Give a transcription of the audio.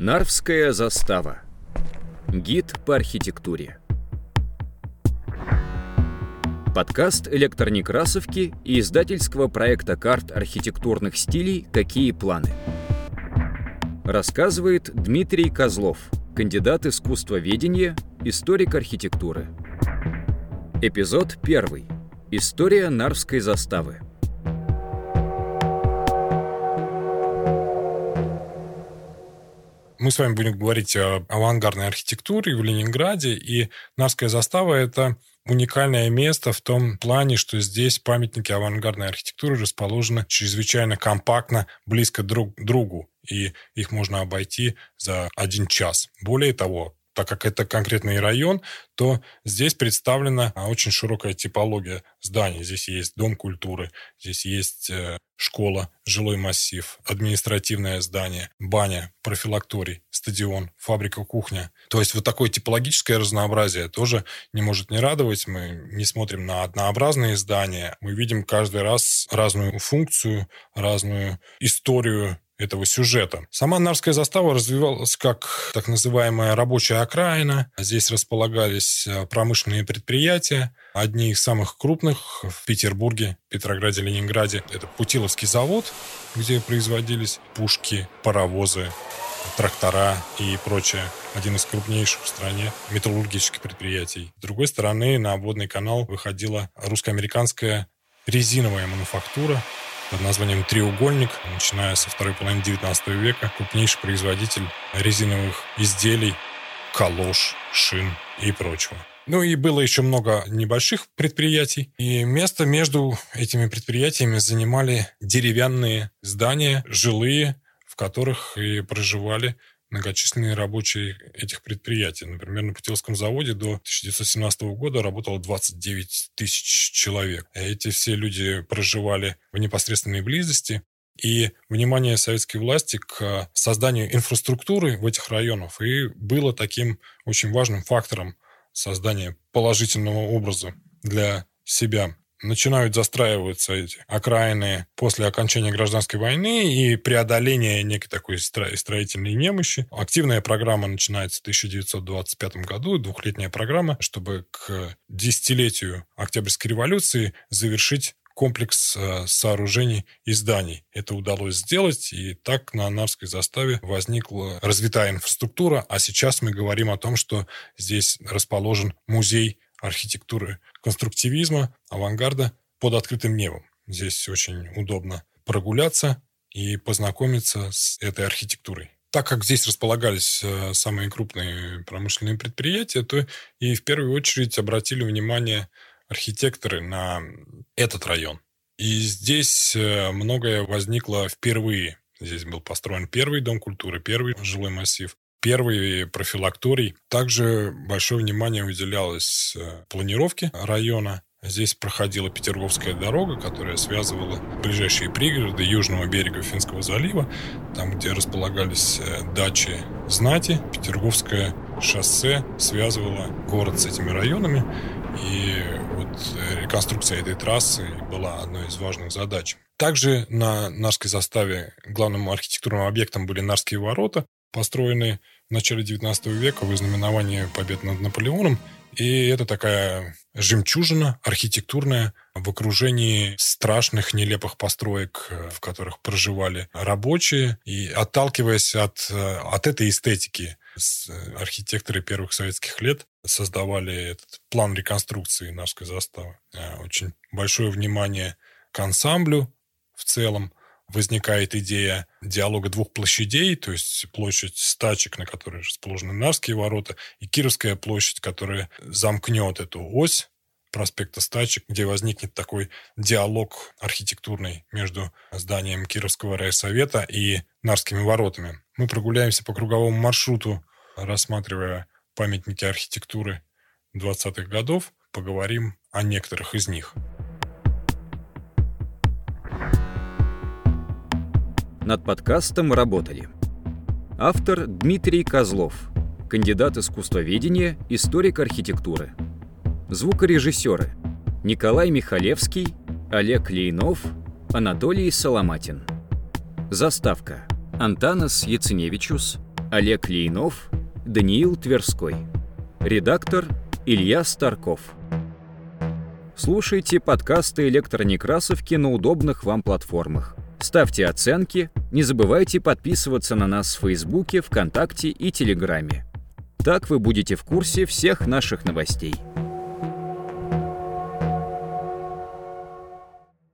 Нарвская застава. Гид по архитектуре. Подкаст электронекрасовки и издательского проекта карт архитектурных стилей «Какие планы?». Рассказывает Дмитрий Козлов, кандидат искусствоведения, историк архитектуры. Эпизод 1. История Нарвской заставы. Мы с вами будем говорить о авангардной архитектуре в Ленинграде, и Нарская застава – это уникальное место в том плане, что здесь памятники авангардной архитектуры расположены чрезвычайно компактно, близко друг к другу, и их можно обойти за один час. Более того, так как это конкретный район, то здесь представлена очень широкая типология зданий. Здесь есть дом культуры, здесь есть э, школа, жилой массив, административное здание, баня, профилакторий, стадион, фабрика, кухня. То есть вот такое типологическое разнообразие тоже не может не радовать. Мы не смотрим на однообразные здания, мы видим каждый раз разную функцию, разную историю этого сюжета. Сама Нарская застава развивалась как так называемая рабочая окраина. Здесь располагались э, промышленные предприятия. Одни из самых крупных в Петербурге, Петрограде, Ленинграде. Это Путиловский завод, где производились пушки, паровозы, трактора и прочее. Один из крупнейших в стране металлургических предприятий. С другой стороны, на обводный канал выходила русско-американская резиновая мануфактура, под названием «Треугольник», начиная со второй половины XIX века, крупнейший производитель резиновых изделий, калош, шин и прочего. Ну и было еще много небольших предприятий. И место между этими предприятиями занимали деревянные здания, жилые, в которых и проживали многочисленные рабочие этих предприятий. Например, на Путиловском заводе до 1917 года работало 29 тысяч человек. Эти все люди проживали в непосредственной близости. И внимание советской власти к созданию инфраструктуры в этих районах и было таким очень важным фактором создания положительного образа для себя начинают застраиваться эти окраины после окончания гражданской войны и преодоления некой такой строительной немощи. Активная программа начинается в 1925 году, двухлетняя программа, чтобы к десятилетию Октябрьской революции завершить комплекс э, сооружений и зданий. Это удалось сделать, и так на Нарвской заставе возникла развитая инфраструктура, а сейчас мы говорим о том, что здесь расположен музей архитектуры конструктивизма, авангарда под открытым небом. Здесь очень удобно прогуляться и познакомиться с этой архитектурой. Так как здесь располагались э, самые крупные промышленные предприятия, то и в первую очередь обратили внимание архитекторы на этот район. И здесь э, многое возникло впервые. Здесь был построен первый дом культуры, первый жилой массив первый профилакторий. Также большое внимание уделялось э, планировке района. Здесь проходила Петерговская дорога, которая связывала ближайшие пригороды южного берега Финского залива, там, где располагались э, дачи знати. Петерговское шоссе связывало город с этими районами. И вот э, реконструкция этой трассы была одной из важных задач. Также на Нарской заставе главным архитектурным объектом были Нарские ворота, построенные в начале 19 века в знаменование побед над Наполеоном. И это такая жемчужина архитектурная в окружении страшных, нелепых построек, в которых проживали рабочие. И отталкиваясь от, от этой эстетики, архитекторы первых советских лет создавали этот план реконструкции Нарской заставы. Очень большое внимание к ансамблю в целом – возникает идея диалога двух площадей, то есть площадь стачек, на которой расположены Нарские ворота, и Кировская площадь, которая замкнет эту ось проспекта Стачек, где возникнет такой диалог архитектурный между зданием Кировского райсовета и Нарскими воротами. Мы прогуляемся по круговому маршруту, рассматривая памятники архитектуры 20-х годов, поговорим о некоторых из них. Над подкастом работали Автор Дмитрий Козлов Кандидат искусствоведения, историк архитектуры Звукорежиссеры Николай Михалевский, Олег Лейнов, Анатолий Соломатин Заставка Антанас Яценевичус, Олег Лейнов, Даниил Тверской. Редактор Илья Старков. Слушайте подкасты «Электронекрасовки» на удобных вам платформах. Ставьте оценки, не забывайте подписываться на нас в Фейсбуке, ВКонтакте и Телеграме. Так вы будете в курсе всех наших новостей.